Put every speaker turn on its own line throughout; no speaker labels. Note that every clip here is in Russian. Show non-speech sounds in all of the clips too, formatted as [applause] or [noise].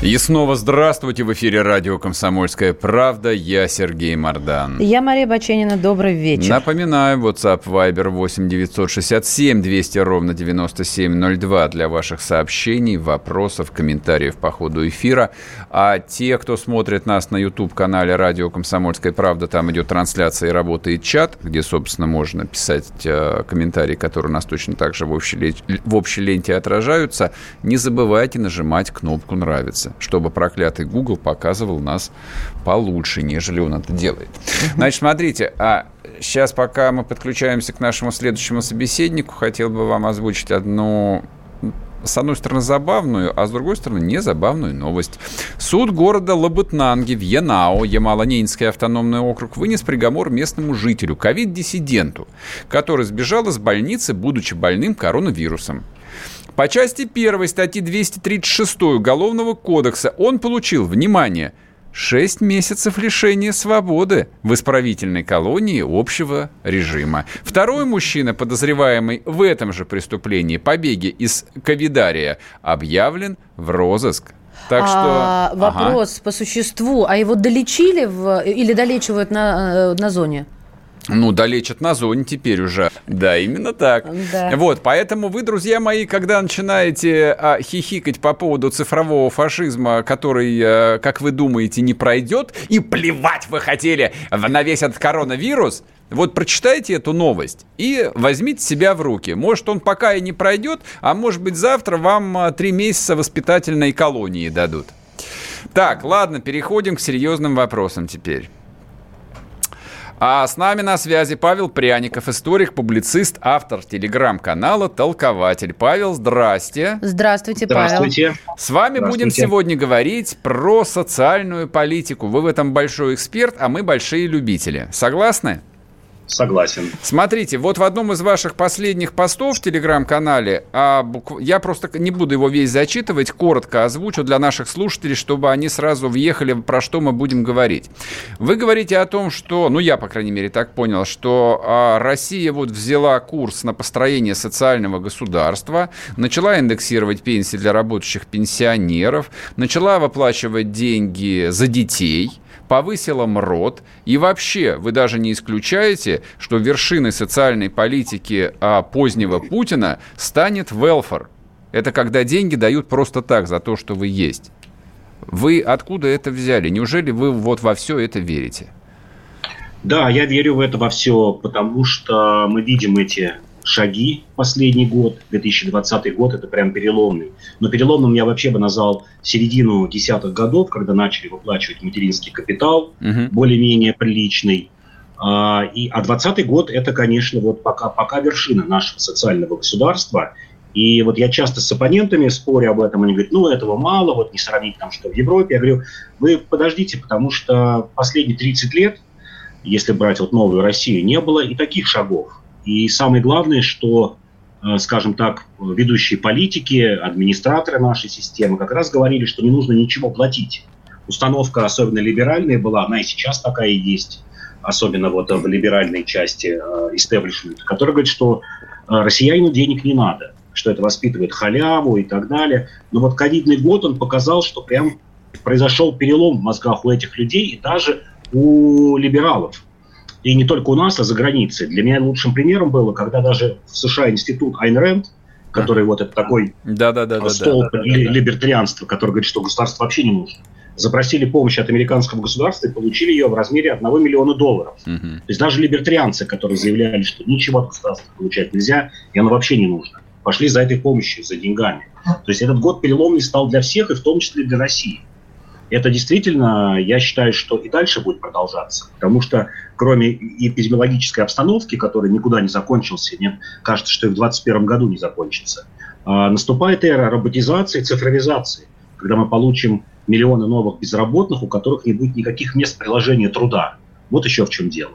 И снова здравствуйте в эфире радио «Комсомольская правда». Я Сергей Мордан.
Я Мария Баченина. Добрый вечер.
Напоминаю, WhatsApp Viber 8 967 200 ровно 9702 для ваших сообщений, вопросов, комментариев по ходу эфира. А те, кто смотрит нас на YouTube-канале радио «Комсомольская правда», там идет трансляция и работает чат, где, собственно, можно писать э, комментарии, которые у нас точно так же в общей, в общей ленте отражаются. Не забывайте нажимать кнопку «Нравится» чтобы проклятый Google показывал нас получше, нежели он это делает. Значит, смотрите, а сейчас, пока мы подключаемся к нашему следующему собеседнику, хотел бы вам озвучить одну с одной стороны, забавную, а с другой стороны, незабавную новость. Суд города Лабытнанги в Янао, Ямало-Ненецкий автономный округ, вынес приговор местному жителю, ковид-диссиденту, который сбежал из больницы, будучи больным коронавирусом. По части 1 статьи 236 Уголовного кодекса он получил, внимание, 6 месяцев лишения свободы в исправительной колонии общего режима. Второй мужчина, подозреваемый в этом же преступлении, побеге из Ковидария, объявлен в розыск.
Так что а, вопрос ага. по существу, а его долечили в, или долечивают на, э, на зоне?
Ну, долечат на зоне теперь уже. Да, именно так. Да. Вот, поэтому вы, друзья мои, когда начинаете а, хихикать по поводу цифрового фашизма, который, а, как вы думаете, не пройдет, и плевать вы хотели на весь этот коронавирус, вот прочитайте эту новость и возьмите себя в руки. Может, он пока и не пройдет, а может быть, завтра вам а, три месяца воспитательной колонии дадут. Так, ладно, переходим к серьезным вопросам теперь. А с нами на связи Павел Пряников, историк, публицист, автор телеграм-канала «Толкователь». Павел, здрасте.
Здравствуйте, Павел.
Здравствуйте.
С вами Здравствуйте. будем сегодня говорить про социальную политику. Вы в этом большой эксперт, а мы большие любители. Согласны?
Согласен.
Смотрите, вот в одном из ваших последних постов в Телеграм-канале, а, я просто не буду его весь зачитывать, коротко озвучу для наших слушателей, чтобы они сразу въехали, про что мы будем говорить. Вы говорите о том, что, ну я, по крайней мере, так понял, что а, Россия вот взяла курс на построение социального государства, начала индексировать пенсии для работающих пенсионеров, начала выплачивать деньги за детей – повысила МРОД, и вообще вы даже не исключаете, что вершиной социальной политики а, позднего Путина станет велфор. Это когда деньги дают просто так, за то, что вы есть. Вы откуда это взяли? Неужели вы вот во все это верите?
Да, я верю в это во все, потому что мы видим эти шаги последний год, 2020 год, это прям переломный. Но переломным я вообще бы назвал середину десятых годов, когда начали выплачивать материнский капитал, угу. более-менее приличный. А, и, а 20 год это, конечно, вот пока, пока вершина нашего социального государства. И вот я часто с оппонентами спорю об этом, они говорят, ну этого мало, вот не сравнить там, что в Европе. Я говорю, вы подождите, потому что последние 30 лет, если брать вот новую Россию, не было и таких шагов. И самое главное, что, э, скажем так, ведущие политики, администраторы нашей системы как раз говорили, что не нужно ничего платить. Установка особенно либеральная была, она и сейчас такая есть, особенно вот в либеральной части истеблишмента, которая говорит, что э, россиянину денег не надо, что это воспитывает халяву и так далее. Но вот ковидный год, он показал, что прям произошел перелом в мозгах у этих людей и даже у либералов. И не только у нас, а за границей. Для меня лучшим примером было, когда даже в США институт Айн Рэнд, который вот это такой да, да, да, стол да, да, да, либертарианства, который говорит, что государство вообще не нужно, запросили помощь от американского государства и получили ее в размере 1 миллиона долларов. Угу. То есть даже либертарианцы, которые заявляли, что ничего от государства получать нельзя, и оно вообще не нужно, пошли за этой помощью, за деньгами. То есть этот год переломный стал для всех, и в том числе для России это действительно, я считаю, что и дальше будет продолжаться. Потому что кроме эпидемиологической обстановки, которая никуда не закончился, мне кажется, что и в 2021 году не закончится, а, наступает эра роботизации, цифровизации, когда мы получим миллионы новых безработных, у которых не будет никаких мест приложения труда. Вот еще в чем дело.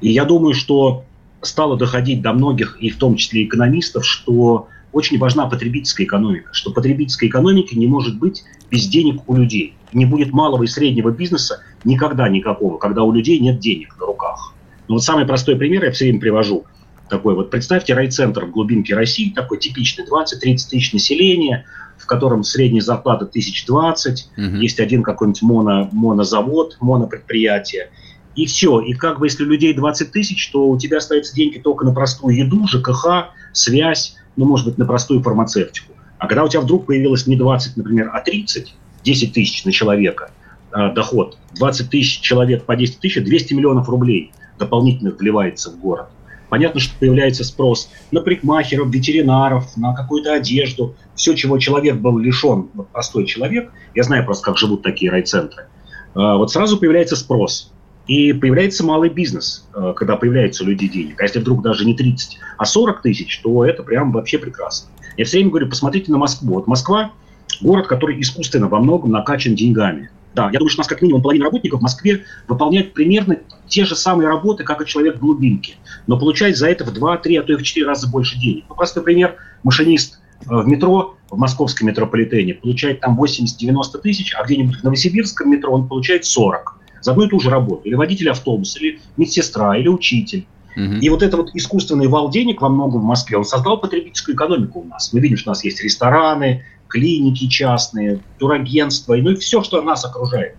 И я думаю, что стало доходить до многих, и в том числе экономистов, что очень важна потребительская экономика, что потребительской экономики не может быть без денег у людей. Не будет малого и среднего бизнеса никогда никакого, когда у людей нет денег на руках. Ну вот самый простой пример я все время привожу. Такой вот, представьте райцентр в глубинке России, такой типичный, 20-30 тысяч населения, в котором средняя зарплата 1020, угу. есть один какой-нибудь моно, монозавод, монопредприятие, и все. И как бы если людей 20 тысяч, то у тебя остаются деньги только на простую еду, ЖКХ, связь, ну, может быть, на простую фармацевтику. А когда у тебя вдруг появилось не 20, например, а 30, 10 тысяч на человека э, доход, 20 тысяч человек по 10 тысяч, 200 миллионов рублей дополнительных вливается в город. Понятно, что появляется спрос на прикмахеров, ветеринаров, на какую-то одежду. Все, чего человек был лишен, вот простой человек, я знаю просто, как живут такие райцентры, э, вот сразу появляется спрос. И появляется малый бизнес, э, когда появляется у людей денег. А если вдруг даже не 30, а 40 тысяч, то это прям вообще прекрасно. Я все время говорю, посмотрите на Москву. Вот Москва – город, который искусственно во многом накачан деньгами. Да, я думаю, что у нас как минимум половина работников в Москве выполняют примерно те же самые работы, как и человек в глубинке, но получает за это в 2, 3, а то и в 4 раза больше денег. Ну, простой пример. Машинист э, в метро, в московском метрополитене, получает там 80-90 тысяч, а где-нибудь в новосибирском метро он получает 40 за одну и ту же работу. Или водитель автобуса, или медсестра, или учитель. Угу. И вот это вот искусственный вал денег во многом в Москве, он создал потребительскую экономику у нас. Мы видим, что у нас есть рестораны, клиники частные, турагентства, ну и все, что нас окружает.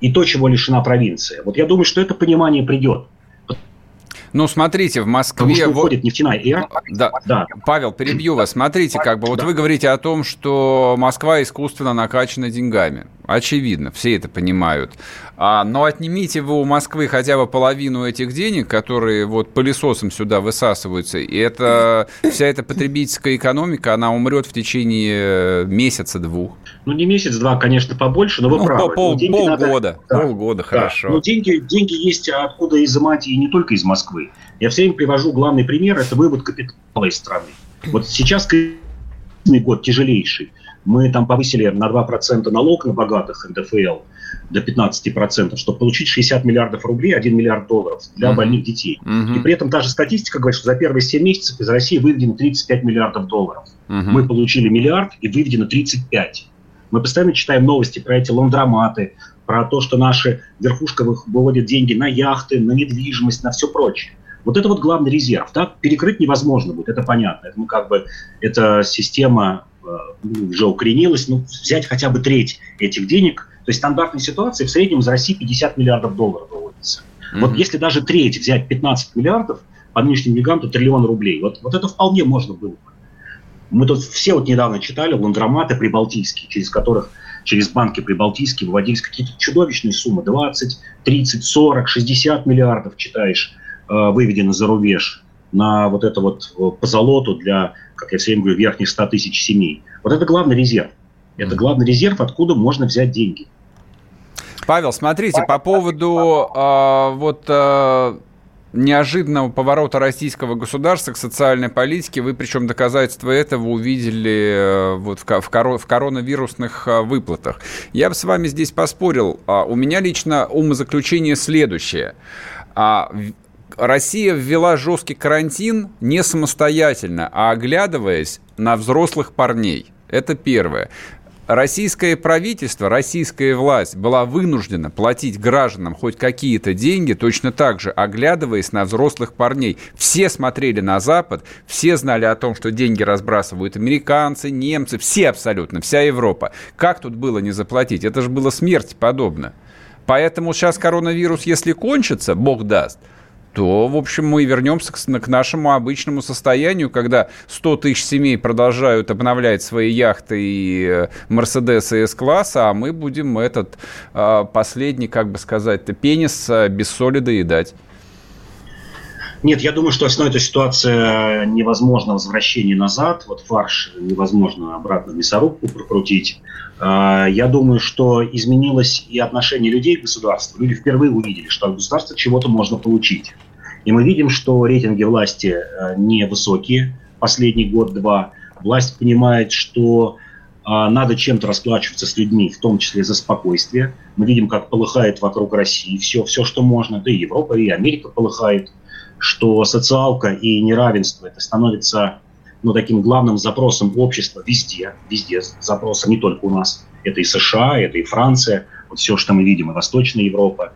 И то, чего лишена провинция. Вот я думаю, что это понимание придет.
Ну, смотрите, в Москве... Потому
что уходит нефтяная эра.
Да. да. Павел, перебью вас. Смотрите, как бы, вот да. вы говорите о том, что Москва искусственно накачана деньгами. Очевидно, все это понимают. А, но отнимите вы у Москвы хотя бы половину этих денег, которые вот пылесосом сюда высасываются, и это вся эта потребительская экономика, она умрет в течение месяца-двух.
Ну, не месяц-два, конечно, побольше, но вы ну, правы.
Пол, ну, полгода, надо... полгода, да, хорошо.
Да. Но деньги, деньги есть откуда изымать, и не только из Москвы. Я все время привожу главный пример, это вывод капитала из страны. Вот сейчас год тяжелейший мы там повысили на 2% налог на богатых НДФЛ до 15%, чтобы получить 60 миллиардов рублей, 1 миллиард долларов для uh-huh. больных детей. Uh-huh. И при этом та же статистика говорит, что за первые 7 месяцев из России выведено 35 миллиардов долларов. Uh-huh. Мы получили миллиард и выведено 35. Мы постоянно читаем новости про эти лондроматы, про то, что наши верхушка выводят деньги на яхты, на недвижимость, на все прочее. Вот это вот главный резерв. Да? Перекрыть невозможно будет, это понятно. Это, ну, как бы, это система уже укоренилась, ну, взять хотя бы треть этих денег, то есть стандартной ситуации в среднем из России 50 миллиардов долларов выводится. Mm-hmm. Вот если даже треть взять 15 миллиардов, по нынешним деньгам, то триллион рублей. Вот, вот это вполне можно было бы. Мы тут все вот недавно читали ландроматы прибалтийские, через которых через банки прибалтийские выводились какие-то чудовищные суммы. 20, 30, 40, 60 миллиардов, читаешь, э, выведено за рубеж на вот это вот э, по золоту для как я все время говорю, верхних 100 тысяч семей. Вот это главный резерв. Это главный резерв, откуда можно взять деньги.
Павел, смотрите, по поводу э, вот э, неожиданного поворота российского государства к социальной политике, вы причем доказательства этого увидели э, вот в, в, коро, в коронавирусных э, выплатах. Я бы с вами здесь поспорил. Э, у меня лично умозаключение следующее. А, Россия ввела жесткий карантин не самостоятельно, а оглядываясь на взрослых парней. Это первое. Российское правительство, российская власть была вынуждена платить гражданам хоть какие-то деньги, точно так же, оглядываясь на взрослых парней. Все смотрели на Запад, все знали о том, что деньги разбрасывают американцы, немцы, все абсолютно, вся Европа. Как тут было не заплатить? Это же было смерти подобно. Поэтому сейчас коронавирус, если кончится, бог даст – то, в общем, мы вернемся к, нашему обычному состоянию, когда 100 тысяч семей продолжают обновлять свои яхты и э, Мерседесы С-класса, а мы будем этот э, последний, как бы сказать, пенис э, без соли доедать.
Нет, я думаю, что основная эта ситуация невозможно возвращение назад, вот фарш невозможно обратно в мясорубку прокрутить. Я думаю, что изменилось и отношение людей к государству. Люди впервые увидели, что от государства чего-то можно получить. И мы видим, что рейтинги власти э, невысокие последний год-два. Власть понимает, что а, надо чем-то расплачиваться с людьми, в том числе за спокойствие. Мы видим, как полыхает вокруг России все, все, что можно, да и Европа, и Америка полыхает, что социалка и неравенство это становится ну, таким главным запросом общества везде, везде запросом, не только у нас. Это и США, это и Франция, вот все, что мы видим, и Восточная Европа.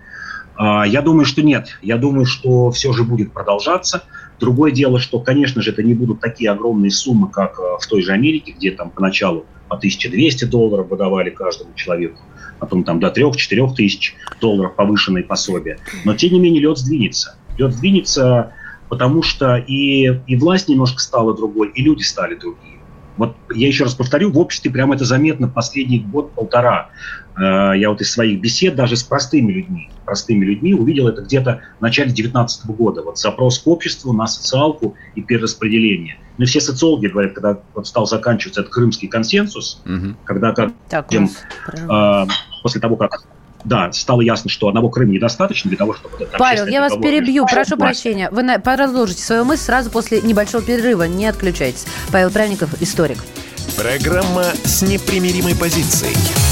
А, я думаю, что нет. Я думаю, что все же будет продолжаться. Другое дело, что, конечно же, это не будут такие огромные суммы, как э, в той же Америке, где там поначалу по 1200 долларов выдавали каждому человеку, потом там до 3-4 тысяч долларов повышенные пособия. Но, тем не менее, лед сдвинется. Лед сдвинется, потому что и, и власть немножко стала другой, и люди стали другие. Вот я еще раз повторю, в обществе прямо это заметно последний год-полтора. Э, я вот из своих бесед даже с простыми людьми, простыми людьми увидел это где-то в начале 2019 года. Вот запрос к обществу на социалку и перераспределение. Ну, все социологи говорят, когда вот стал заканчиваться этот крымский консенсус, угу. когда как, так, тем, э, после того, как да, стало ясно, что одного Крыма недостаточно для того, чтобы...
Павел, я вас перебью, прошу прощения. Вы продолжите свою мысль сразу после небольшого перерыва. Не отключайтесь. Павел Правников, историк.
Программа с непримиримой позицией.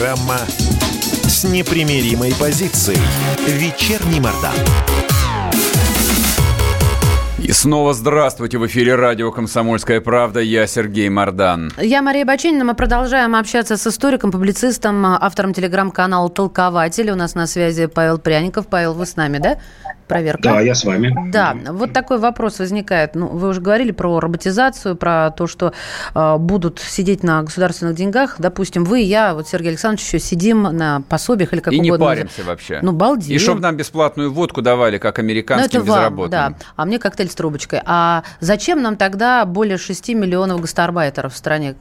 Программа с непримиримой позицией. Вечерний Мордан.
И снова здравствуйте. В эфире радио «Комсомольская правда». Я Сергей Мордан.
Я Мария Бачинина. Мы продолжаем общаться с историком, публицистом, автором телеграм-канала «Толкователь». У нас на связи Павел Пряников. Павел, вы с нами, да? Проверка.
Да, я с вами.
Да, вот такой вопрос возникает. Ну, вы уже говорили про роботизацию, про то, что э, будут сидеть на государственных деньгах. Допустим, вы и я, вот Сергей Александрович, еще сидим на пособиях или как
и
угодно.
И не паримся вообще.
Ну, балдеем.
И чтобы нам бесплатную водку давали, как американским ну, это вам,
да, а мне коктейль с трубочкой. А зачем нам тогда более 6 миллионов гастарбайтеров в стране?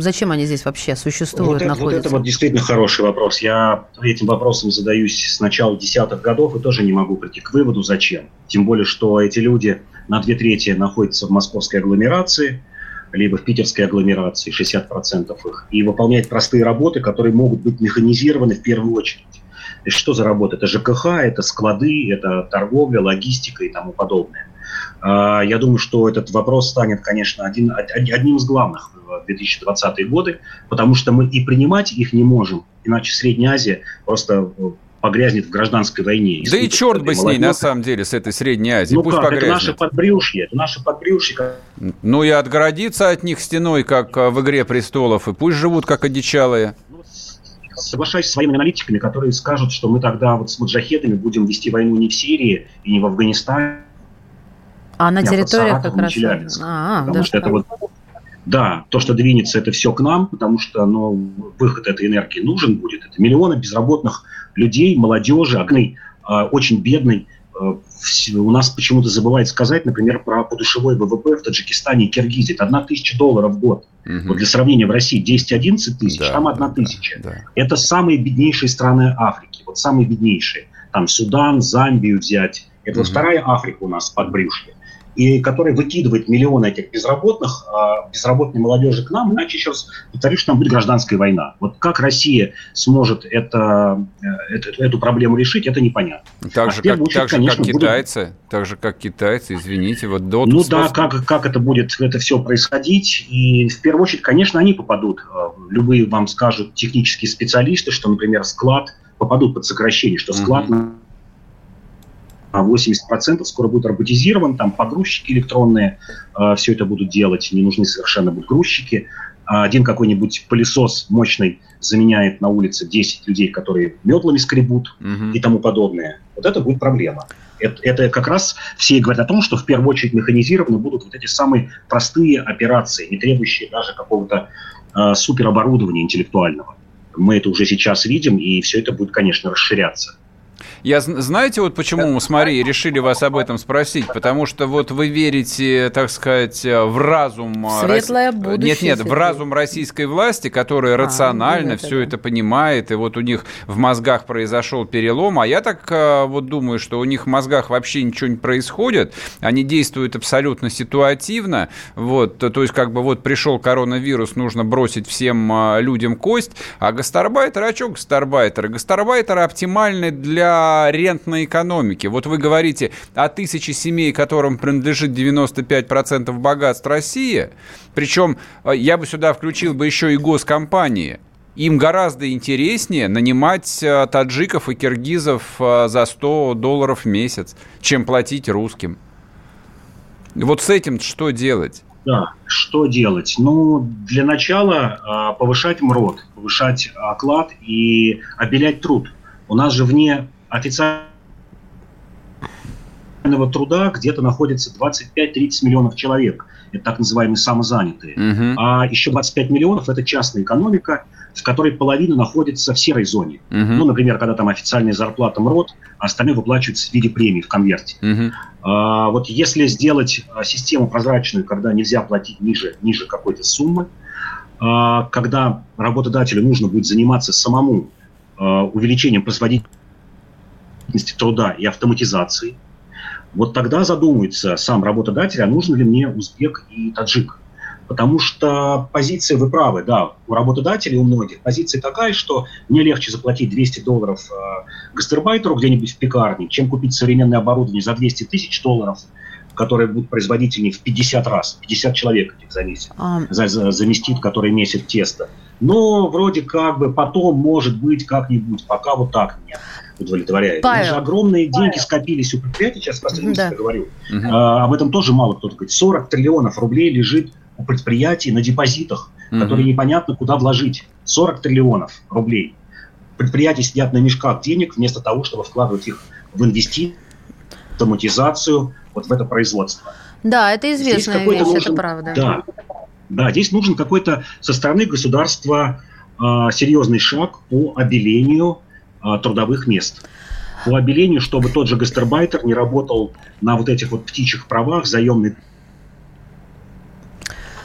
Зачем они здесь вообще существуют, вот находятся?
Это, вот это вот действительно хороший вопрос. Я этим вопросом задаюсь с начала десятых годов и тоже не могу прийти к выводу, зачем. Тем более, что эти люди на две трети находятся в московской агломерации, либо в питерской агломерации, 60% их, и выполняют простые работы, которые могут быть механизированы в первую очередь. То есть что за работа? Это ЖКХ, это склады, это торговля, логистика и тому подобное. А, я думаю, что этот вопрос станет, конечно, один, одним из главных в 2020-е годы, потому что мы и принимать их не можем, иначе Средняя Азия просто погрязнет в гражданской войне.
Да и черт бы с ней, на самом деле, с этой Средней Азией.
Ну Пусть как, погрязнет. это наше подбрюшье, это наше подбрюшье.
Ну и отгородиться от них стеной, как а, в «Игре престолов», и пусть живут как одичалые. Ну,
соглашаюсь с своими аналитиками, которые скажут, что мы тогда вот с маджахедами будем вести войну не в Сирии и не в Афганистане,
а на территории как раз...
А, потому что это вот да, то, что двинется, это все к нам, потому что ну, выход этой энергии нужен будет. Это миллионы безработных людей, молодежи, огней, а, очень бедной. А, у нас почему-то забывают сказать, например, про подушевой ВВП в Таджикистане и Киргизии. Это одна тысяча долларов в год. Угу. Вот для сравнения, в России 10-11 тысяч, да, там одна тысяча. Да, да. Это самые беднейшие страны Африки. Вот самые беднейшие. Там Судан, Замбию взять. Это угу. вторая Африка у нас под брюшье и который выкидывает миллионы этих безработных, а, безработной молодежи к нам, иначе, еще раз повторю, что там будет гражданская война. Вот как Россия сможет это, э, эту, эту проблему решить, это непонятно.
Так а же, как, очередь, так же конечно, как китайцы, будут... так же, как китайцы, извините, вот
до Ну да, как, как это будет это все происходить, и в первую очередь, конечно, они попадут, э, любые вам скажут технические специалисты, что, например, склад попадут под сокращение, что склад угу 80% скоро будет роботизирован, там погрузчики электронные э, все это будут делать, не нужны совершенно будут грузчики. Один какой-нибудь пылесос мощный заменяет на улице 10 людей, которые метлами скребут угу. и тому подобное. Вот это будет проблема. Это, это как раз все говорят о том, что в первую очередь механизированы будут вот эти самые простые операции, не требующие даже какого-то э, супероборудования интеллектуального. Мы это уже сейчас видим, и все это будет, конечно, расширяться.
Я знаете, вот почему с Марией решили вас об этом спросить? Потому что вот вы верите, так сказать, в разум...
Светлое Рос... будущее.
Нет, нет, в разум российской власти, которая а, рационально все это понимает, и вот у них в мозгах произошел перелом, а я так э, вот думаю, что у них в мозгах вообще ничего не происходит, они действуют абсолютно ситуативно, вот, то есть как бы вот пришел коронавирус, нужно бросить всем э, людям кость, а гастарбайтеры, а что гастарбайтеры? Гастарбайтеры оптимальны для рентной экономики. Вот вы говорите о тысяче семей, которым принадлежит 95% богатств России, причем э, я бы сюда включил бы еще и госкомпании – им гораздо интереснее нанимать э, таджиков и киргизов э, за 100 долларов в месяц, чем платить русским. Вот с этим что делать?
Да, что делать? Ну, для начала повышать МРОД, повышать оклад и обелять труд. У нас же вне официального труда где-то находится 25-30 миллионов человек. Это так называемые самозанятые. Угу. А еще 25 миллионов – это частная экономика, в которой половина находится в серой зоне. Угу. Ну, например, когда там официальная зарплата МРОД, а остальные выплачиваются в виде премий в конверте. Угу. А, вот если сделать а, систему прозрачную, когда нельзя платить ниже, ниже какой-то суммы, а, когда работодателю нужно будет заниматься самому а, увеличением производительности труда и автоматизацией, вот тогда задумается сам работодатель, а нужен ли мне узбек и таджик. Потому что позиция, вы правы, да, у работодателей, у многих позиция такая, что мне легче заплатить 200 долларов э, гастарбайтеру где-нибудь в пекарне, чем купить современное оборудование за 200 тысяч долларов, которое будет производительнее в 50 раз, 50 человек этих за месяц, а... за, за, заместит, который месяц тесто. Но вроде как бы потом, может быть, как-нибудь, пока вот так меня удовлетворяет. Павел. же огромные Павел. деньги скопились у предприятий, сейчас про да. говорю. Угу. А, об этом тоже мало кто-то говорит. 40 триллионов рублей лежит у предприятий на депозитах, mm-hmm. которые непонятно куда вложить. 40 триллионов рублей. Предприятия сидят на мешках денег вместо того, чтобы вкладывать их в инвестиции, автоматизацию, вот в это производство.
Да, это известная вещь, нужен, это правда.
Да, да, здесь нужен какой-то со стороны государства э, серьезный шаг по обелению э, трудовых мест. По обелению, чтобы тот же гастарбайтер не работал на вот этих вот птичьих правах, заемный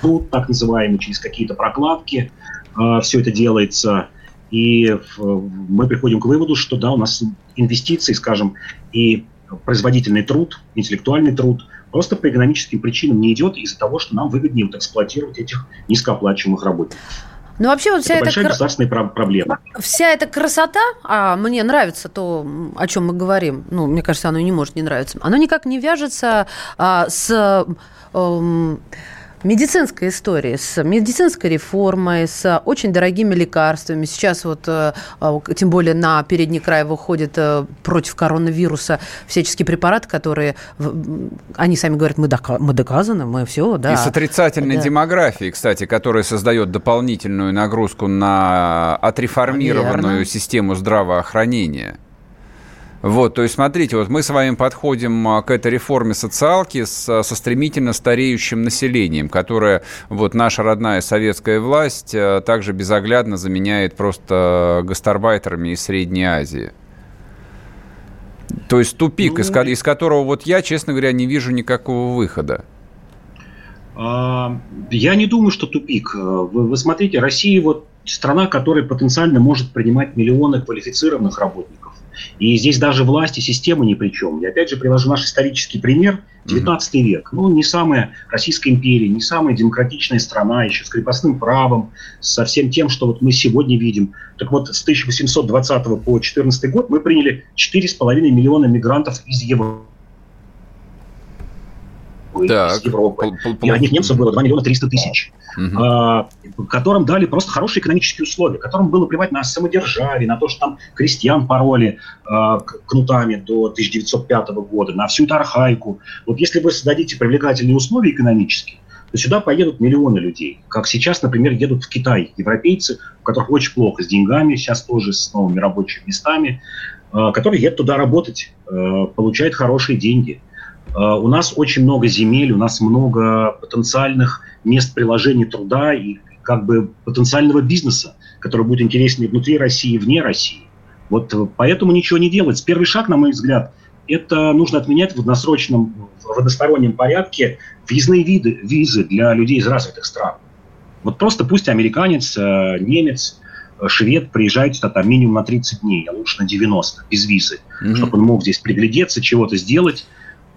труд, так называемый, через какие-то прокладки. Э, все это делается. И мы приходим к выводу, что да, у нас инвестиции, скажем, и производительный труд, интеллектуальный труд просто по экономическим причинам не идет из-за того, что нам выгоднее вот эксплуатировать этих низкооплачиваемых работников.
Ну, вообще вот вся
это большая эта государственная проблема.
Вся эта красота, а мне нравится то, о чем мы говорим, ну, мне кажется, оно не может не нравиться, оно никак не вяжется а, с... А, медицинской истории, с медицинской реформой, с очень дорогими лекарствами. Сейчас вот, э, а, тем более на передний край выходит э, против коронавируса всяческие препараты, которые, они сами говорят, мы, мы доказаны, мы все, да.
И с отрицательной да. демографией, кстати, которая создает дополнительную нагрузку на отреформированную Верно. систему здравоохранения. Вот, то есть, смотрите, вот мы с вами подходим а, к этой реформе социалки с, со стремительно стареющим населением, которое вот наша родная советская власть а, также безоглядно заменяет просто гастарбайтерами из Средней Азии. То есть тупик, ну, из, из которого вот я, честно говоря, не вижу никакого выхода.
А, я не думаю, что тупик. Вы, вы смотрите, Россия вот страна, которая потенциально может принимать миллионы квалифицированных работников. И здесь даже власти, система ни при чем. Я опять же привожу наш исторический пример. 19 mm-hmm. век. Ну, не самая Российская империя, не самая демократичная страна, еще с крепостным правом, со всем тем, что вот мы сегодня видим. Так вот, с 1820 по 2014 год мы приняли 4,5 миллиона мигрантов из Европы так. из Европы. И одних немцев было 2 миллиона 300 тысяч, угу. а, которым дали просто хорошие экономические условия, которым было плевать на самодержавие, на то, что там крестьян пороли а, кнутами до 1905 года, на всю эту архаику. Вот если вы создадите привлекательные условия экономические, то сюда поедут миллионы людей. Как сейчас, например, едут в Китай европейцы, у которых очень плохо с деньгами, сейчас тоже с новыми рабочими местами, а, которые едут туда работать, получают хорошие деньги – у нас очень много земель, у нас много потенциальных мест приложения труда и как бы потенциального бизнеса, который будет интереснее внутри России и вне России. Вот поэтому ничего не делать. Первый шаг, на мой взгляд, это нужно отменять в односрочном, в одностороннем порядке въездные виды, визы для людей из развитых стран. Вот просто пусть американец, э, немец, э, швед приезжает сюда там минимум на 30 дней, а лучше на 90, без визы, mm-hmm. чтобы он мог здесь приглядеться, чего-то сделать.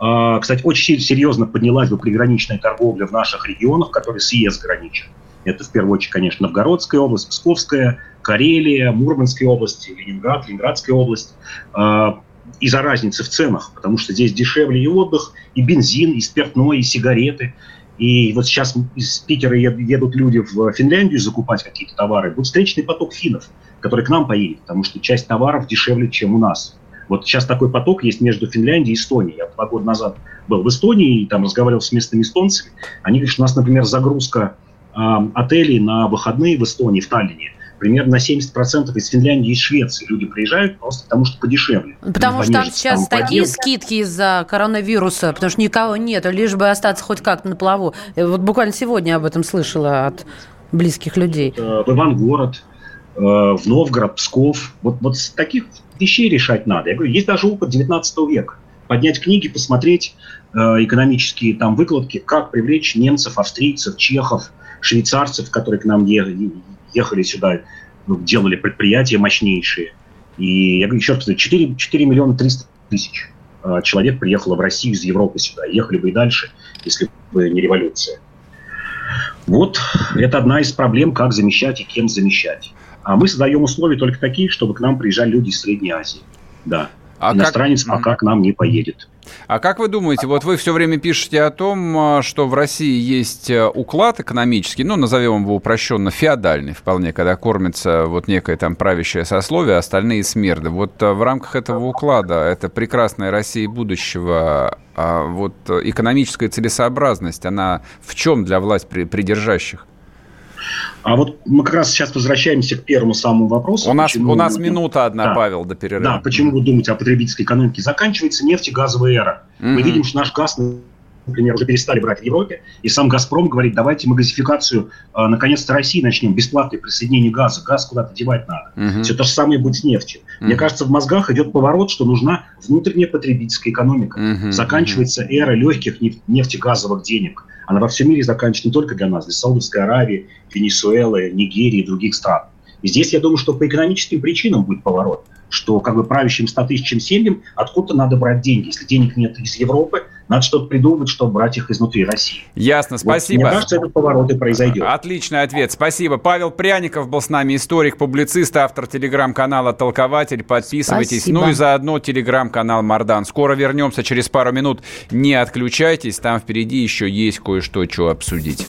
А, кстати, очень серьезно поднялась бы приграничная торговля в наших регионах, которые с ЕС граничат. Это в первую очередь, конечно, Новгородская область, Псковская, Карелия, Мурманская область, Ленинград, Ленинградская область. А, из-за разницы в ценах, потому что здесь дешевле и отдых, и бензин, и спиртное, и сигареты. И вот сейчас из Питера едут люди в Финляндию закупать какие-то товары. Будет встречный поток финнов, который к нам поедет, потому что часть товаров дешевле, чем у нас. Вот сейчас такой поток есть между Финляндией и Эстонией. Я два года назад был в Эстонии и там разговаривал с местными эстонцами. Они говорят, что у нас, например, загрузка э, отелей на выходные в Эстонии, в Таллине – примерно на 70% из Финляндии и Швеции люди приезжают просто потому, что подешевле.
Потому что там сейчас там такие скидки из-за коронавируса, потому что никого нет, лишь бы остаться хоть как-то на плаву. Вот буквально сегодня об этом слышала от близких людей.
В Ивангород, э, в Новгород, Псков. Вот, вот с таких вещей решать надо. Я говорю, есть даже опыт 19 века. Поднять книги, посмотреть э, экономические там выкладки, как привлечь немцев, австрийцев, чехов, швейцарцев, которые к нам ехали сюда, ну, делали предприятия мощнейшие. И я говорю, еще раз, 4, 4 миллиона 300 тысяч а, человек приехало в Россию из Европы сюда. Ехали бы и дальше, если бы не революция. Вот это одна из проблем, как замещать и кем замещать. А мы создаем условия только такие, чтобы к нам приезжали люди из Средней Азии. Да. А Иностранец как... пока к нам не поедет.
А как вы думаете, вот вы все время пишете о том, а, что в России есть э, уклад экономический, ну, назовем его упрощенно, феодальный вполне, когда кормится вот некое там правящее сословие, а остальные смерды. Вот э, в рамках этого уклада, это прекрасная Россия будущего, а вот э, экономическая целесообразность, она в чем для власть придержащих?
А вот мы как раз сейчас возвращаемся к первому самому вопросу.
У нас, у нас минута одна, да, Павел, до перерыва.
Да, почему вы думаете о потребительской экономике? Заканчивается нефтегазовая эра. Mm-hmm. Мы видим, что наш газ, например, уже перестали брать в Европе, и сам «Газпром» говорит, давайте мы газификацию э, наконец-то России начнем, бесплатное присоединение газа, газ куда-то девать надо. Uh-huh. Все то же самое будет с нефтью. Uh-huh. Мне кажется, в мозгах идет поворот, что нужна внутренняя потребительская экономика. Uh-huh. Заканчивается эра легких нефтегазовых денег – она во всем мире заканчивается не только для нас, для Саудовской Аравии, Венесуэлы, Нигерии и других стран. И здесь я думаю, что по экономическим причинам будет поворот, что как бы правящим 100 тысячам семьям откуда-то надо брать деньги. Если денег нет из Европы, надо что-то придумать, чтобы брать их изнутри России.
Ясно, спасибо. Вот,
мне кажется, этот поворот и произойдет.
Отличный ответ, спасибо. Павел Пряников был с нами, историк, публицист, автор телеграм-канала «Толкователь». Подписывайтесь. Спасибо. Ну и заодно телеграм-канал «Мардан». Скоро вернемся через пару минут. Не отключайтесь, там впереди еще есть кое-что, что обсудить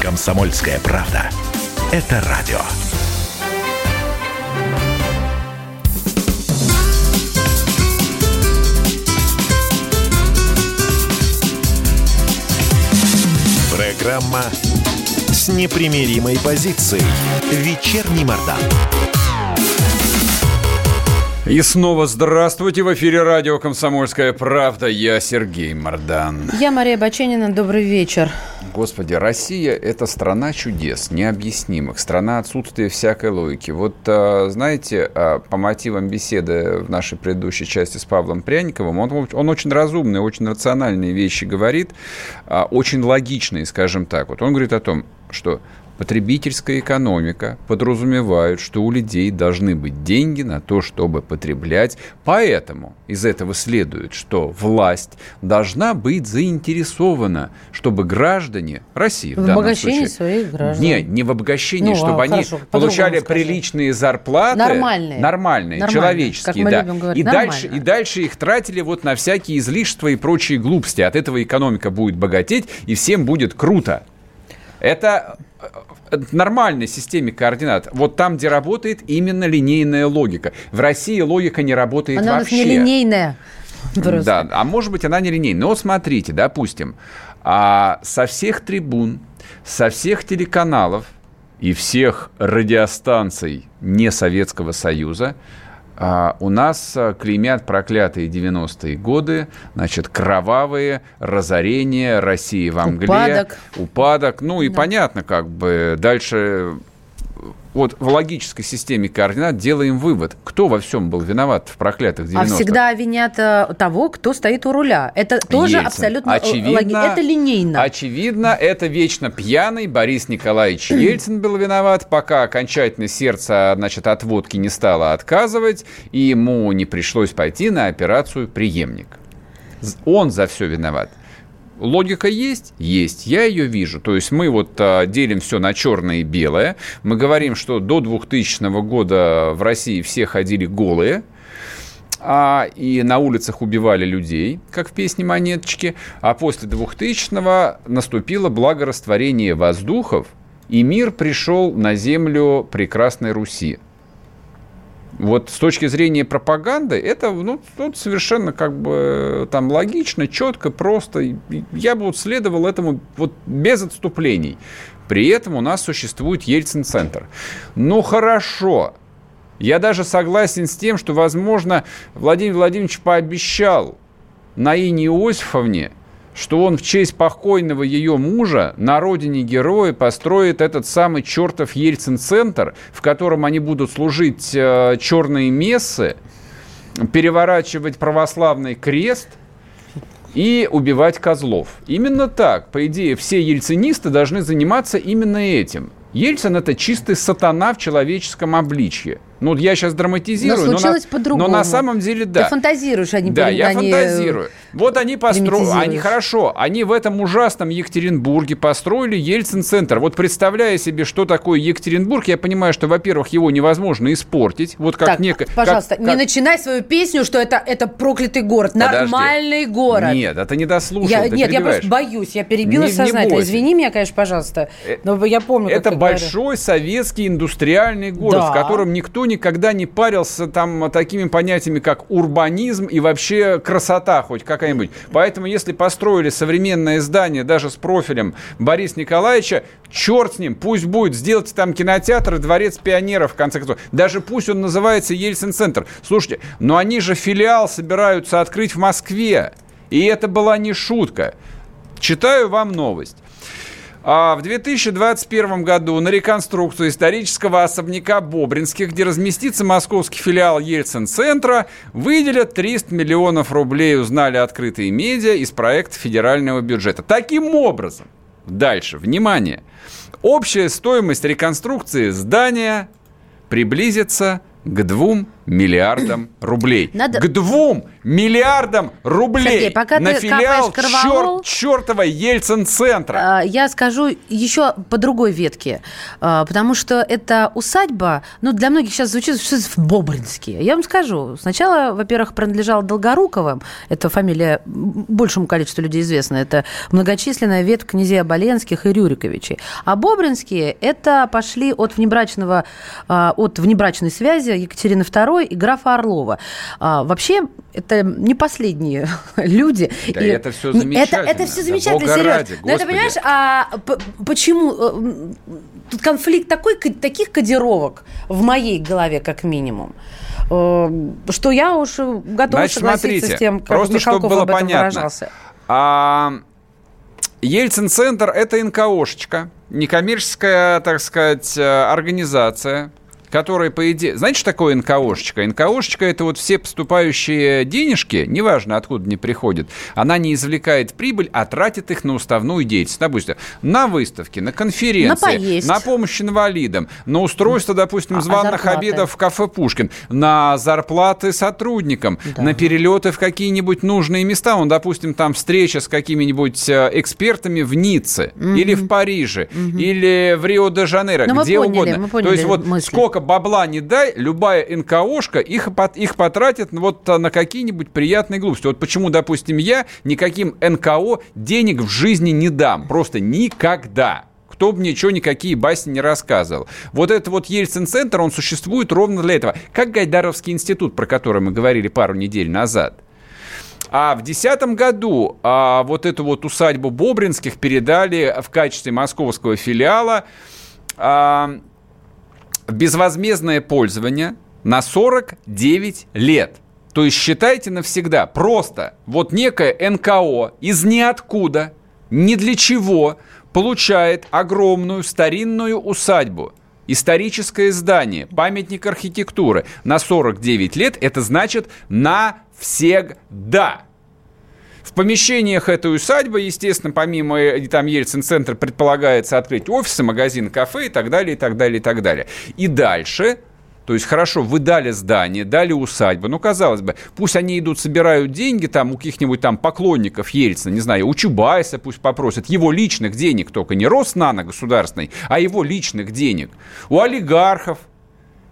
Комсомольская правда. Это радио. Программа с непримиримой позицией. Вечерний Мордан.
И снова здравствуйте. В эфире радио «Комсомольская правда». Я Сергей Мордан.
Я Мария Баченина. Добрый вечер.
Господи, Россия – это страна чудес, необъяснимых, страна отсутствия всякой логики. Вот, а, знаете, а, по мотивам беседы в нашей предыдущей части с Павлом Пряниковым, он, он очень разумные, очень рациональные вещи говорит, а, очень логичные, скажем так. Вот он говорит о том, что Потребительская экономика подразумевает, что у людей должны быть деньги на то, чтобы потреблять. Поэтому из этого следует, что власть должна быть заинтересована, чтобы граждане России в, в
обогащении случае, своих граждан.
Не, не в обогащении, ну, чтобы а, они хорошо, получали приличные зарплаты.
Нормальные.
Нормальные, нормальные человеческие, да. Говорить, и, дальше, и дальше их тратили вот на всякие излишества и прочие глупости. От этого экономика будет богатеть, и всем будет круто. Это нормальной системе координат, вот там, где работает именно линейная логика. В России логика не работает
Она
вообще.
у нас нелинейная. Просто.
Да, а может быть, она не линейная. Но смотрите, допустим, а со всех трибун, со всех телеканалов и всех радиостанций не Советского Союза а, у нас а, клеймят проклятые 90-е годы, значит, кровавые разорения России во мгле.
Упадок.
Упадок. Ну и понятно, как бы дальше вот в логической системе координат делаем вывод, кто во всем был виноват в проклятых 90-х.
А всегда винят э, того, кто стоит у руля. Это тоже
Ельцин.
абсолютно э,
очевидно,
логи- Это линейно.
Очевидно, это вечно пьяный Борис Николаевич [clears throat] Ельцин был виноват, пока окончательно сердце, значит, от водки не стало отказывать, и ему не пришлось пойти на операцию преемник. З- Он за все виноват. Логика есть? Есть. Я ее вижу. То есть мы вот а, делим все на черное и белое. Мы говорим, что до 2000 года в России все ходили голые. А, и на улицах убивали людей, как в песне «Монеточки». А после 2000-го наступило благорастворение воздухов, и мир пришел на землю прекрасной Руси. Вот с точки зрения пропаганды, это ну, тут совершенно как бы там логично, четко, просто. Я бы вот следовал этому вот без отступлений. При этом у нас существует Ельцин-центр. Ну хорошо, я даже согласен с тем, что, возможно, Владимир Владимирович пообещал Наине Иосифовне, что он в честь покойного ее мужа на родине героя построит этот самый чертов Ельцин-центр, в котором они будут служить э, черные мессы, переворачивать православный крест и убивать козлов. Именно так, по идее, все ельцинисты должны заниматься именно этим. Ельцин это чистый сатана в человеческом обличье. Ну, я сейчас драматизирую,
Но случилось по-другому.
но на самом деле да.
Ты фантазируешь, а не
Да, я фантазирую. Вот они построили,
примитизируешь.
они хорошо, они в этом ужасном Екатеринбурге построили Ельцин-центр. Вот представляя себе, что такое Екатеринбург, я понимаю, что, во-первых, его невозможно испортить. Вот как
так,
неко-
пожалуйста,
как-
не
как-
начинай свою песню, что это, это проклятый город.
Подожди.
Нормальный город.
Нет, это не дослушал,
Я, нет, я просто боюсь. Я перебила
Не- не
сознательно.
бойся.
Извини меня, конечно, пожалуйста.
Э,
Но я помню,
Это большой советский индустриальный город,
Да.
в котором никто никогда не парился там такими понятиями, как урбанизм и вообще красота хоть какая-нибудь. Поэтому, если построили современное здание даже с профилем Бориса Николаевича, черт с ним, пусть будет, сделайте там кинотеатр дворец пионеров, в конце концов. Даже пусть он называется Ельцин-центр. Слушайте, но они же филиал собираются открыть в Москве. И это была не шутка. Читаю вам новость. А в 2021 году на реконструкцию исторического особняка Бобринских, где разместится московский филиал Ельцин-центра, выделят 300 миллионов рублей, узнали открытые медиа из проекта федерального бюджета. Таким образом, дальше, внимание, общая стоимость реконструкции здания приблизится к 2 миллиардам рублей.
Надо-
К 2 миллиардам рублей
Сергей, пока
на
ты
филиал черт, чертова Ельцин-центра.
А, Я скажу еще по другой ветке, А, потому что эта усадьба, ну, для многих сейчас звучит, что это в Бобринске. Я вам скажу, сначала, во-первых, принадлежала Долгоруковым, это фамилия большему количеству людей известна, это многочисленная ветвь князей Оболенских и Рюриковичей. А Бобринские это пошли от внебрачного, а, от внебрачной связи Екатерины II и графа Орлова. А, Вообще, это не последние [laughs] люди.
Да
И-
это всё
Не,
замечательно.
Это, это все
Да
замечательно,
бога
Сереж.
ради,
Но это, понимаешь, а почему э, тут конфликт такой, ко- таких кодировок в моей голове, как минимум, э, что я уж готова
Значит,
согласиться
смотрите,
с тем, как
просто чтобы
Михалков
было
об этом
понятно.
выражался.
А, Ельцин-центр – это НКОшечка, некоммерческая, так сказать, э, организация, которая, по идее... Знаете, что такое НКОшечка? НКОшечка – это вот все поступающие денежки, неважно, откуда они приходят, она не извлекает прибыль, а тратит их на уставную деятельность. Допустим, на выставки, на конференции,
На поесть.
на помощь инвалидам, на устройство, допустим,
А- а
званых
зарплаты?
обедов в кафе «Пушкин», на зарплаты сотрудникам,
Да.
на перелеты в какие-нибудь нужные места. Он, допустим, там встреча с какими-нибудь э, экспертами в Ницце или в Париже или в Рио-де-Жанейро,
Ну, мы
где
поняли,
угодно.
мы поняли
То есть вот сколько бабла не дай, любая НКОшка их, их потратит вот а, на какие-нибудь приятные глупости. Вот почему, допустим, я никаким НКО денег в жизни не дам. Просто никогда. кто бы ничего, никакие басни не рассказывал. Вот этот вот Ельцин-центр, он существует ровно для этого. Как Гайдаровский институт, про который мы говорили пару недель назад. А в 2010 году а, вот эту вот усадьбу Бобринских передали в качестве московского филиала а, безвозмездное пользование на 49 лет. То есть считайте навсегда. Просто вот некое НКО из ниоткуда, ни для чего, получает огромную старинную усадьбу – историческое здание, памятник архитектуры на 49 лет, это значит навсегда. В помещениях этой усадьбы, естественно, помимо э, там Ельцин-центра предполагается открыть офисы, магазин, кафе и так далее, и так далее, и так далее. И дальше то есть, хорошо, вы дали здание, дали усадьбу. Ну, казалось бы, пусть они идут, собирают деньги там у каких-нибудь там поклонников Ельцина, не знаю, у Чубайса пусть попросят. Его личных денег только, не Роснано государственный, а его личных денег. У олигархов,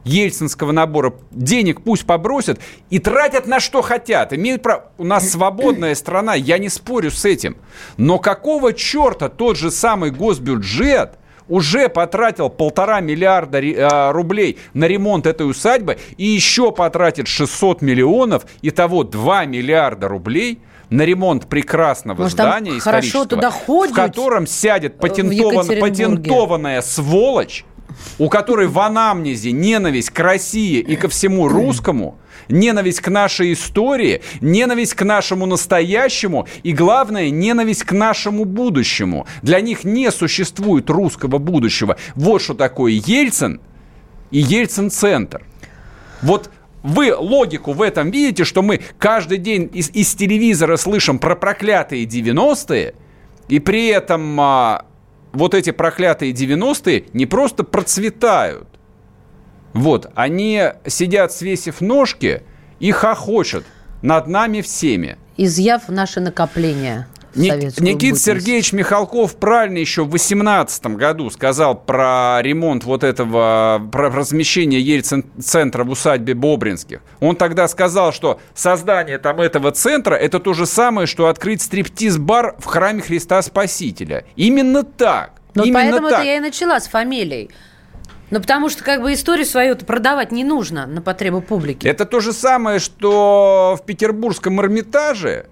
ельцинского набора денег пусть побросят и тратят на что хотят. Имеют право. У нас [clears throat] свободная страна, я не спорю с этим. Но какого черта тот же самый госбюджет – уже потратил полтора миллиарда э, рублей на ремонт этой усадьбы и еще потратит 600 миллионов, и того 2 миллиарда рублей на ремонт прекрасного
Может,
здания исторического, в котором сядет патентован, патентованная сволочь, у которой в анамнезе ненависть к России и ко всему русскому – ненависть к нашей истории, ненависть к нашему настоящему и, главное, ненависть к нашему будущему. Для них не существует русского будущего. Вот что такое Ельцин и Ельцин-центр. Вот вы логику в этом видите, что мы каждый день из, из телевизора слышим про проклятые 90-е, и при этом а, вот эти проклятые 90-е не просто процветают, вот, они сидят, свесив ножки и хохочут над нами всеми.
Изъяв наши накопления.
Ник, Никита Сергеевич Михалков правильно еще в 2018 году сказал про ремонт вот этого, про размещение Ельцин-центра в усадьбе Бобринских. Он тогда сказал, что создание там этого центра это то же самое, что открыть стриптиз-бар в храме Христа Спасителя. Именно так.
Ну, поэтому
так.
я и начала с фамилией. Ну, потому что как бы историю свою продавать не нужно на потребу публики.
Это то же самое, что в петербургском Эрмитаже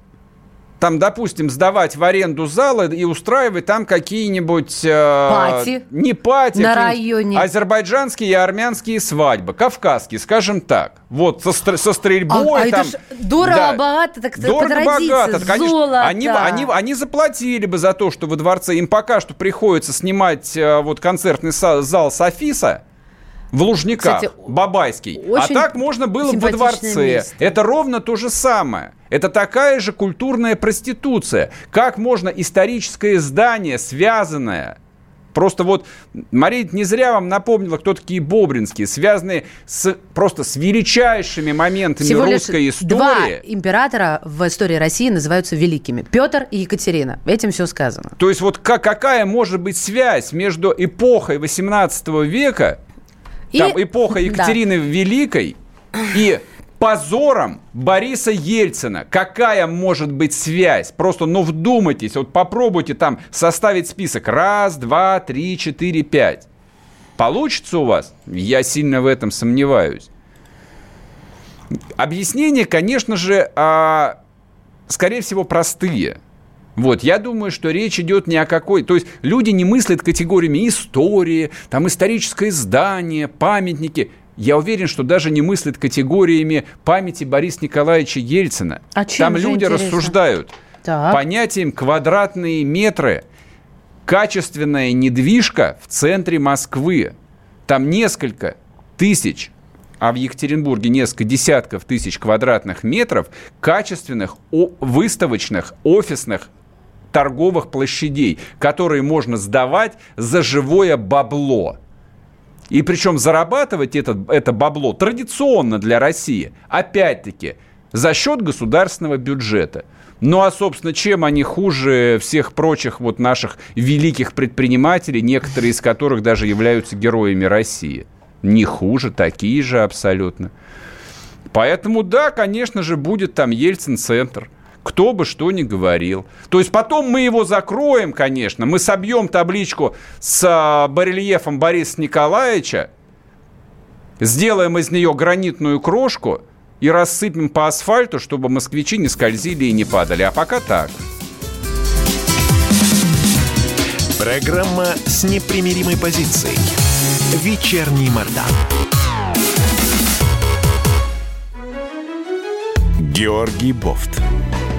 там, допустим, сдавать в аренду залы и устраивать там какие-нибудь...
Э, пати.
Не пати.
На районе.
Азербайджанские и армянские свадьбы. Кавказские, скажем так. Вот со, со стрельбой.
А,
там,
а это ж дорого-богато, так
Дорого-богато.
Конечно,
они, они, они заплатили бы за то, что во дворце им пока что приходится снимать э, вот концертный зал Софиса в Лужниках, Кстати, Бабайский. А так можно было бы во дворце. Место. Это ровно то же самое. Это такая же культурная проституция. Как можно историческое здание, связанное Просто вот Мария не зря вам напомнила, кто такие Бобринские, связанные с, просто с величайшими моментами Всего русской истории.
Два императора в истории России называются великими. Петр и Екатерина. Этим все сказано.
То есть вот как, какая может быть связь между эпохой 18 века и... Там эпоха [laughs] Екатерины да. Великой и позором Бориса Ельцина. Какая может быть связь? Просто, ну, вдумайтесь, вот попробуйте там составить список. Раз, два, три, четыре, пять. Получится у вас? Я сильно в этом сомневаюсь. Объяснения, конечно же, а, скорее всего, простые. Вот, я думаю, что речь идет не о какой... То есть люди не мыслят категориями истории, там историческое здание, памятники. Я уверен, что даже не мыслят категориями памяти Бориса Николаевича Ельцина.
А
там люди интересно? рассуждают так. понятием квадратные метры. Качественная недвижка в центре Москвы. Там несколько тысяч а в Екатеринбурге несколько десятков тысяч квадратных метров качественных выставочных офисных торговых площадей, которые можно сдавать за живое бабло. И причем зарабатывать это, это бабло традиционно для России, опять-таки, за счет государственного бюджета. Ну а, собственно, чем они хуже всех прочих вот наших великих предпринимателей, некоторые из которых даже являются героями России? Не хуже, такие же абсолютно. Поэтому, да, конечно же, будет там Ельцин-центр – кто бы что ни говорил. То есть потом мы его закроем, конечно, мы собьем табличку с а, барельефом Бориса Николаевича, сделаем из нее гранитную крошку и рассыпем по асфальту, чтобы москвичи не скользили и не падали. А пока так.
Программа с непримиримой позицией. Вечерний Мордан. Георгий Бофт.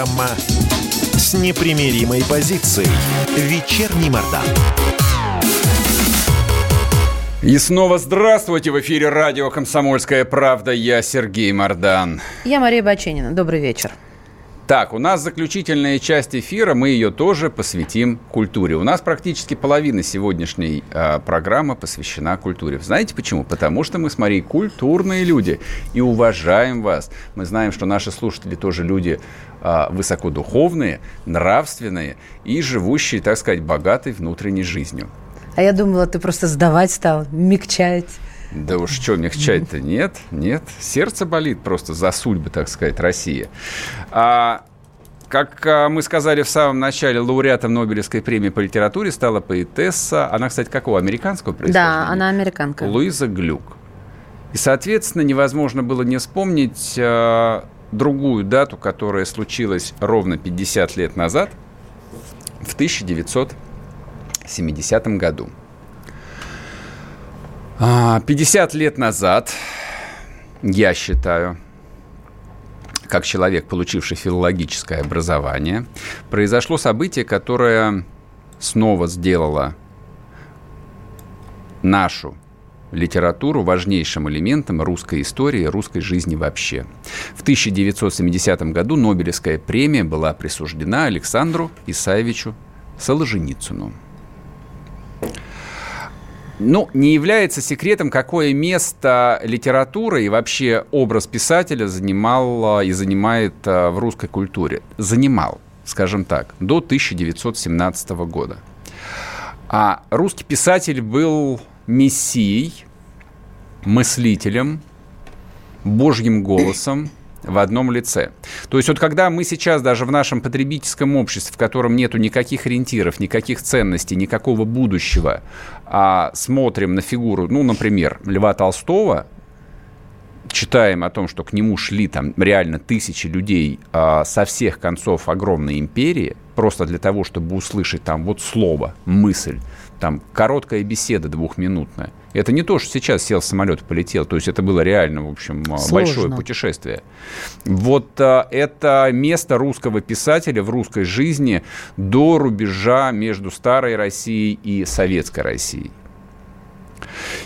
Программа с непримиримой позицией. Вечерний Мордан.
И снова здравствуйте! В эфире радио «Комсомольская правда». Я Сергей Мордан.
Я Мария Баченина. Добрый вечер.
Так, у нас заключительная часть эфира, мы ее тоже посвятим культуре. У нас практически половина сегодняшней э, программы посвящена культуре. Знаете почему? Потому что мы с Марией культурные люди и уважаем вас. Мы знаем, что наши слушатели тоже люди э, высокодуховные, нравственные и живущие, так сказать, богатой внутренней жизнью.
А я думала, ты просто сдавать стал, мягчать.
Да уж что, мягчать-то нет, нет. Сердце болит просто за судьбы, так сказать, России. А, как а, мы сказали в самом начале, лауреатом Нобелевской премии по литературе стала поэтесса. Она, кстати, какого? Американского происхождения?
Да, она американка.
Луиза Глюк. И, соответственно, невозможно было не вспомнить а, другую дату, которая случилась ровно 50 лет назад, в 1970 году. 50 лет назад, я считаю, как человек, получивший филологическое образование, произошло событие, которое снова сделало нашу литературу важнейшим элементом русской истории, русской жизни вообще. В 1970 году Нобелевская премия была присуждена Александру Исаевичу Соложеницыну. Ну, не является секретом, какое место литература и вообще образ писателя занимал и занимает а, в русской культуре. Занимал, скажем так, до 1917 года. А русский писатель был мессией, мыслителем, божьим голосом, в одном лице. То есть вот когда мы сейчас даже в нашем потребительском обществе, в котором нету никаких ориентиров, никаких ценностей, никакого будущего, а смотрим на фигуру, ну, например, Льва Толстого, читаем о том, что к нему шли там реально тысячи людей а, со всех концов огромной империи, просто для того, чтобы услышать там вот слово, мысль, там короткая беседа двухминутная. Это не то, что сейчас сел в самолет и полетел. То есть это было реально, в общем, Сложно. большое путешествие. Вот а, это место русского писателя в русской жизни до рубежа между старой Россией и советской Россией.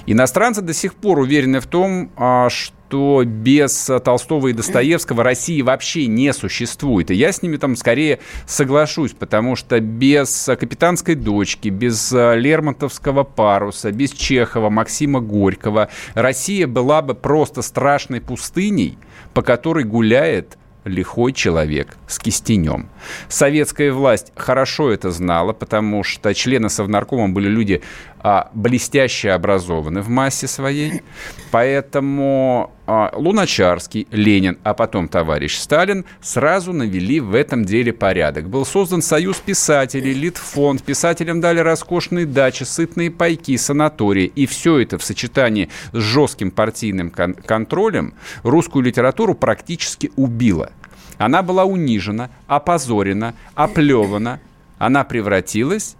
Иностранцы до сих пор уверены в том, а, что что без Толстого и Достоевского России вообще не существует. И я с ними там скорее соглашусь, потому что без «Капитанской дочки», без Лермонтовского паруса, без Чехова, Максима Горького Россия была бы просто страшной пустыней, по которой гуляет лихой человек с кистенем. Советская власть хорошо это знала, потому что члены Совнаркома были люди а, блестяще образованы в массе своей. Поэтому а, Луначарский, Ленин, а потом товарищ Сталин сразу навели в этом деле порядок. Был создан союз писателей, Литфонд, писателям дали роскошные дачи, сытные пайки, санатории. И все это в сочетании с жестким партийным кон- контролем русскую литературу практически убило. Она была унижена, опозорена, оплевана. Она превратилась...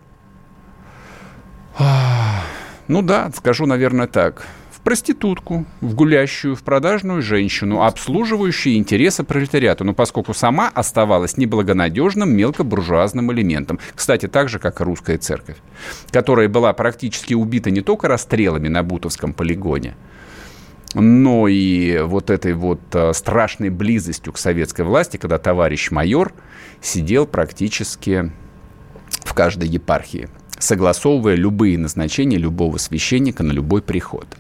Ну да, скажу, наверное, так проститутку, в гулящую, в продажную женщину, обслуживающую интересы пролетариата, но поскольку сама оставалась неблагонадежным мелкобуржуазным элементом. Кстати, так же, как и русская церковь, которая была практически убита не только расстрелами на Бутовском полигоне, но и вот этой вот э, страшной близостью к советской власти, когда товарищ майор сидел практически в каждой епархии, согласовывая любые назначения любого священника на любой приход –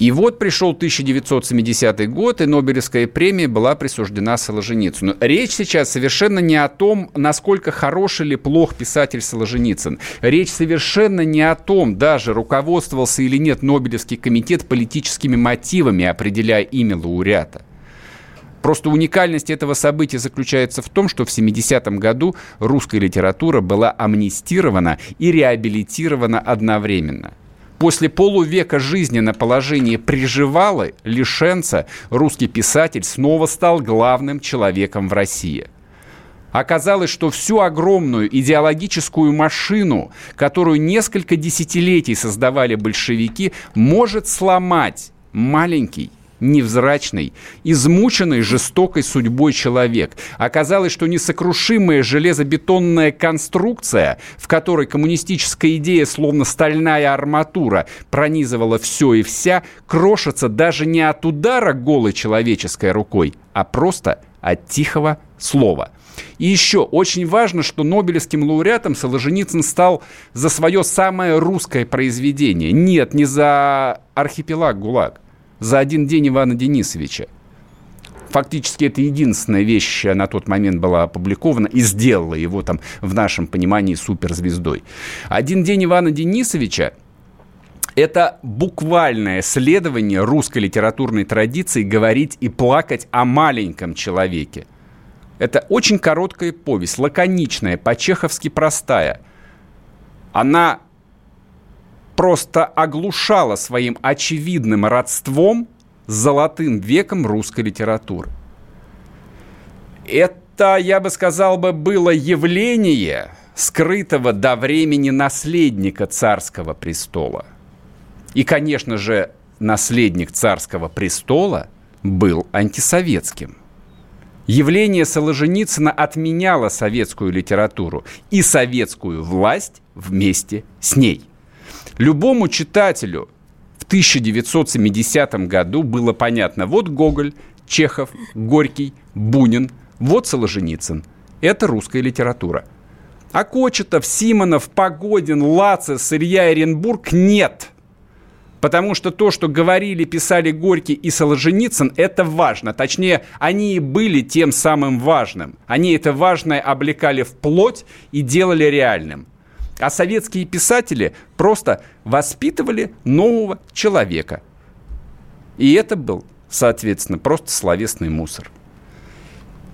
и вот пришел 1970 год, и Нобелевская премия была присуждена Солженицыну. Речь сейчас совершенно не о том, насколько хорош или плох писатель Солженицын. Речь совершенно не о том, даже руководствовался или нет Нобелевский комитет политическими мотивами, определяя имя лауреата. Просто уникальность этого события заключается в том, что в 70-м году русская литература была амнистирована и реабилитирована одновременно. После полувека жизни на положении приживалы, лишенца, русский писатель снова стал главным человеком в России. Оказалось, что всю огромную идеологическую машину, которую несколько десятилетий создавали большевики, может сломать маленький, невзрачный, измученный жестокой судьбой человек. Оказалось, что несокрушимая железобетонная конструкция, в которой коммунистическая идея, словно стальная арматура, пронизывала все и вся, крошится даже не от удара голой человеческой рукой, а просто от тихого слова. И еще очень важно, что Нобелевским лауреатом Солженицын стал за свое самое русское произведение. Нет, не за архипелаг ГУЛАГ, за один день Ивана Денисовича. Фактически это единственная вещь на тот момент была опубликована и сделала его там в нашем понимании суперзвездой. Один день Ивана Денисовича это буквальное следование русской литературной традиции говорить и плакать о маленьком человеке. Это очень короткая повесть, лаконичная, по-чеховски простая. Она просто оглушала своим очевидным родством с золотым веком русской литературы. Это, я бы сказал бы, было явление скрытого до времени наследника царского престола. И, конечно же, наследник царского престола был антисоветским. Явление Солженицына отменяло советскую литературу и советскую власть вместе с ней. Любому читателю в 1970 году было понятно, вот Гоголь, Чехов, Горький, Бунин, вот Солженицын. Это русская литература. А Кочетов, Симонов, Погодин, Лацис, Илья Оренбург нет. Потому что то, что говорили, писали Горький и Солженицын, это важно. Точнее, они и были тем самым важным. Они это важное облекали в плоть и делали реальным. А советские писатели просто воспитывали нового человека. И это был, соответственно, просто словесный мусор.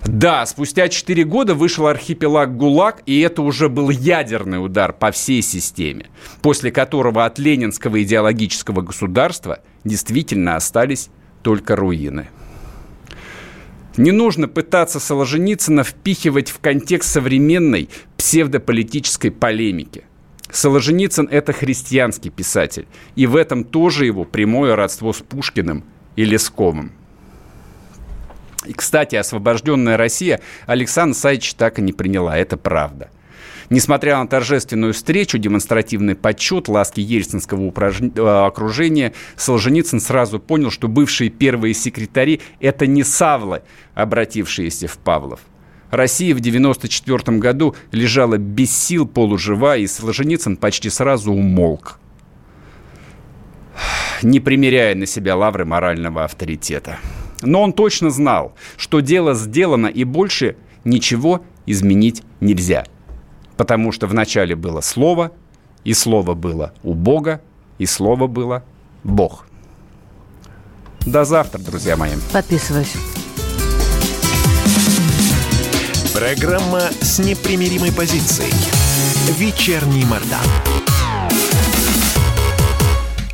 Да, спустя 4 года вышел архипелаг ГУЛАГ, и это уже был ядерный удар по всей системе, после которого от ленинского идеологического государства действительно остались только руины. Не нужно пытаться Солженицына впихивать в контекст современной псевдополитической полемики. Солженицын – это христианский писатель, и в этом тоже его прямое родство с Пушкиным и Лесковым. И, кстати, освобожденная Россия Александр Саич так и не приняла, это правда. Несмотря на торжественную встречу, демонстративный подсчет, ласки ельцинского упраж... Э, окружения, Солженицын сразу понял, что бывшие первые секретари – это не савлы, обратившиеся в Павлов. Россия в 1994 году лежала без сил, полужива, и Солженицын почти сразу умолк, не примеряя на себя лавры морального авторитета. Но он точно знал, что дело сделано и больше ничего изменить нельзя – Потому что вначале было Слово, и Слово было у Бога, и Слово было Бог. До завтра, друзья мои.
Подписываюсь.
Программа с непримиримой позицией. Вечерний Мордан.